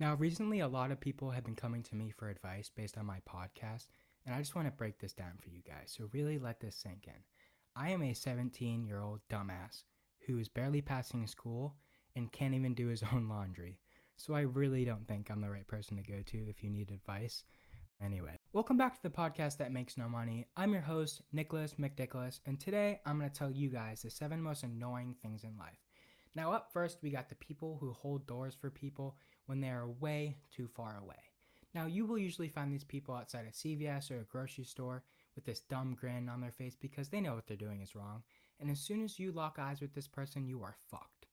Now, recently, a lot of people have been coming to me for advice based on my podcast, and I just want to break this down for you guys. So, really let this sink in. I am a 17 year old dumbass who is barely passing school and can't even do his own laundry. So, I really don't think I'm the right person to go to if you need advice. Anyway, welcome back to the podcast that makes no money. I'm your host, Nicholas McDicholas, and today I'm going to tell you guys the seven most annoying things in life. Now, up first, we got the people who hold doors for people when they are way too far away. Now, you will usually find these people outside a CVS or a grocery store with this dumb grin on their face because they know what they're doing is wrong. And as soon as you lock eyes with this person, you are fucked.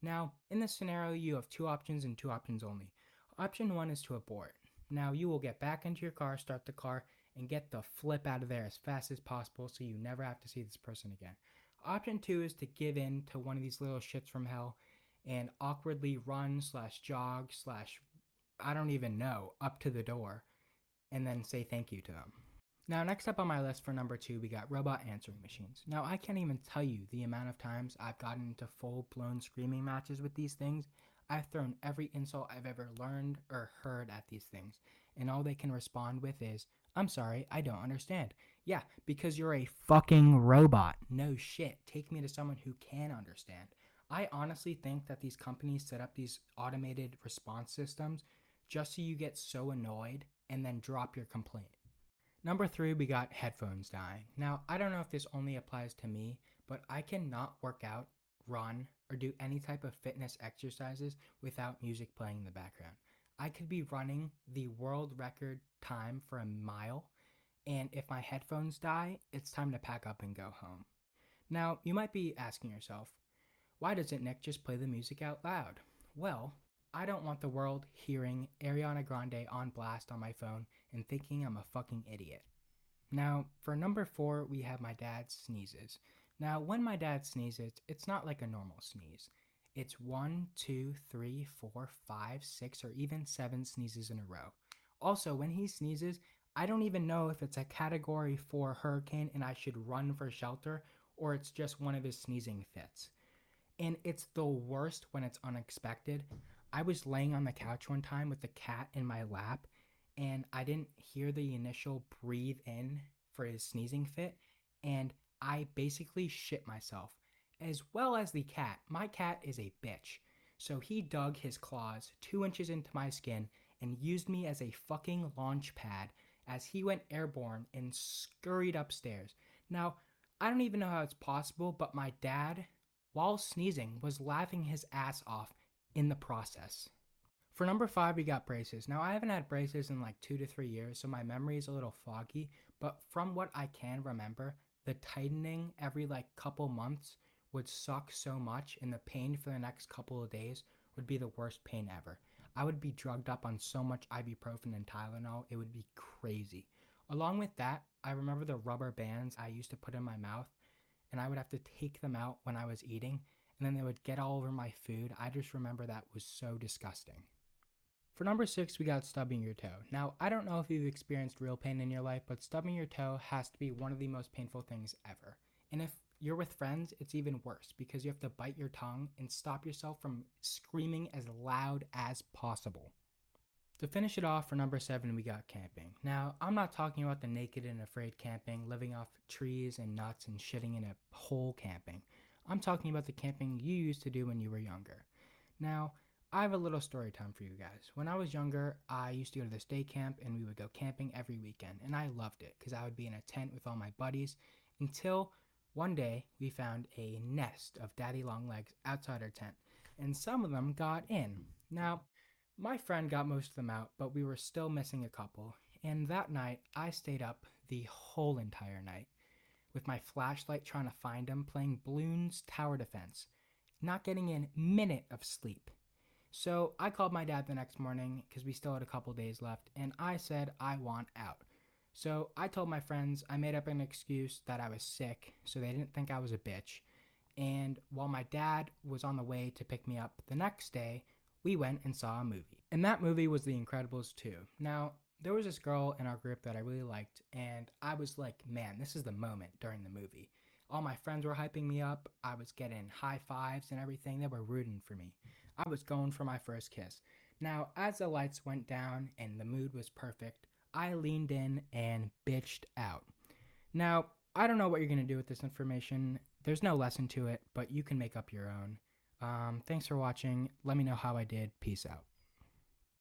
Now, in this scenario, you have two options and two options only. Option one is to abort. Now, you will get back into your car, start the car, and get the flip out of there as fast as possible so you never have to see this person again. Option two is to give in to one of these little shits from hell and awkwardly run slash jog slash I don't even know up to the door and then say thank you to them. Now, next up on my list for number two, we got robot answering machines. Now, I can't even tell you the amount of times I've gotten into full blown screaming matches with these things. I've thrown every insult I've ever learned or heard at these things, and all they can respond with is, I'm sorry, I don't understand. Yeah, because you're a fucking robot. No shit. Take me to someone who can understand. I honestly think that these companies set up these automated response systems just so you get so annoyed and then drop your complaint. Number three, we got headphones dying. Now, I don't know if this only applies to me, but I cannot work out, run, or do any type of fitness exercises without music playing in the background. I could be running the world record time for a mile, and if my headphones die, it's time to pack up and go home. Now, you might be asking yourself, why doesn't Nick just play the music out loud? Well, I don't want the world hearing Ariana Grande on blast on my phone and thinking I'm a fucking idiot. Now, for number four, we have my dad sneezes. Now, when my dad sneezes, it's not like a normal sneeze. It's one, two, three, four, five, six, or even seven sneezes in a row. Also, when he sneezes, I don't even know if it's a category four hurricane and I should run for shelter or it's just one of his sneezing fits. And it's the worst when it's unexpected. I was laying on the couch one time with the cat in my lap and I didn't hear the initial breathe in for his sneezing fit and I basically shit myself as well as the cat. My cat is a bitch. So he dug his claws two inches into my skin and used me as a fucking launch pad as he went airborne and scurried upstairs. Now, I don't even know how it's possible, but my dad, while sneezing, was laughing his ass off in the process. For number five, we got braces. Now, I haven't had braces in like two to three years, so my memory is a little foggy, but from what I can remember, the tightening every like couple months would suck so much, and the pain for the next couple of days would be the worst pain ever. I would be drugged up on so much ibuprofen and Tylenol, it would be crazy. Along with that, I remember the rubber bands I used to put in my mouth, and I would have to take them out when I was eating, and then they would get all over my food. I just remember that was so disgusting. For number six, we got stubbing your toe. Now, I don't know if you've experienced real pain in your life, but stubbing your toe has to be one of the most painful things ever. And if you're with friends, it's even worse because you have to bite your tongue and stop yourself from screaming as loud as possible. To finish it off, for number seven, we got camping. Now, I'm not talking about the naked and afraid camping, living off trees and nuts and shitting in a hole camping. I'm talking about the camping you used to do when you were younger. Now, I have a little story time for you guys. When I was younger, I used to go to this day camp and we would go camping every weekend, and I loved it because I would be in a tent with all my buddies until one day, we found a nest of daddy long legs outside our tent, and some of them got in. Now, my friend got most of them out, but we were still missing a couple, and that night I stayed up the whole entire night with my flashlight trying to find them, playing Bloons Tower Defense, not getting a minute of sleep. So I called my dad the next morning because we still had a couple days left, and I said I want out. So I told my friends I made up an excuse that I was sick so they didn't think I was a bitch. And while my dad was on the way to pick me up the next day, we went and saw a movie. And that movie was The Incredibles 2. Now, there was this girl in our group that I really liked, and I was like, man, this is the moment during the movie. All my friends were hyping me up. I was getting high fives and everything. They were rooting for me. I was going for my first kiss. Now, as the lights went down and the mood was perfect, I leaned in and bitched out. Now, I don't know what you're going to do with this information. There's no lesson to it, but you can make up your own. Um, thanks for watching. Let me know how I did. Peace out.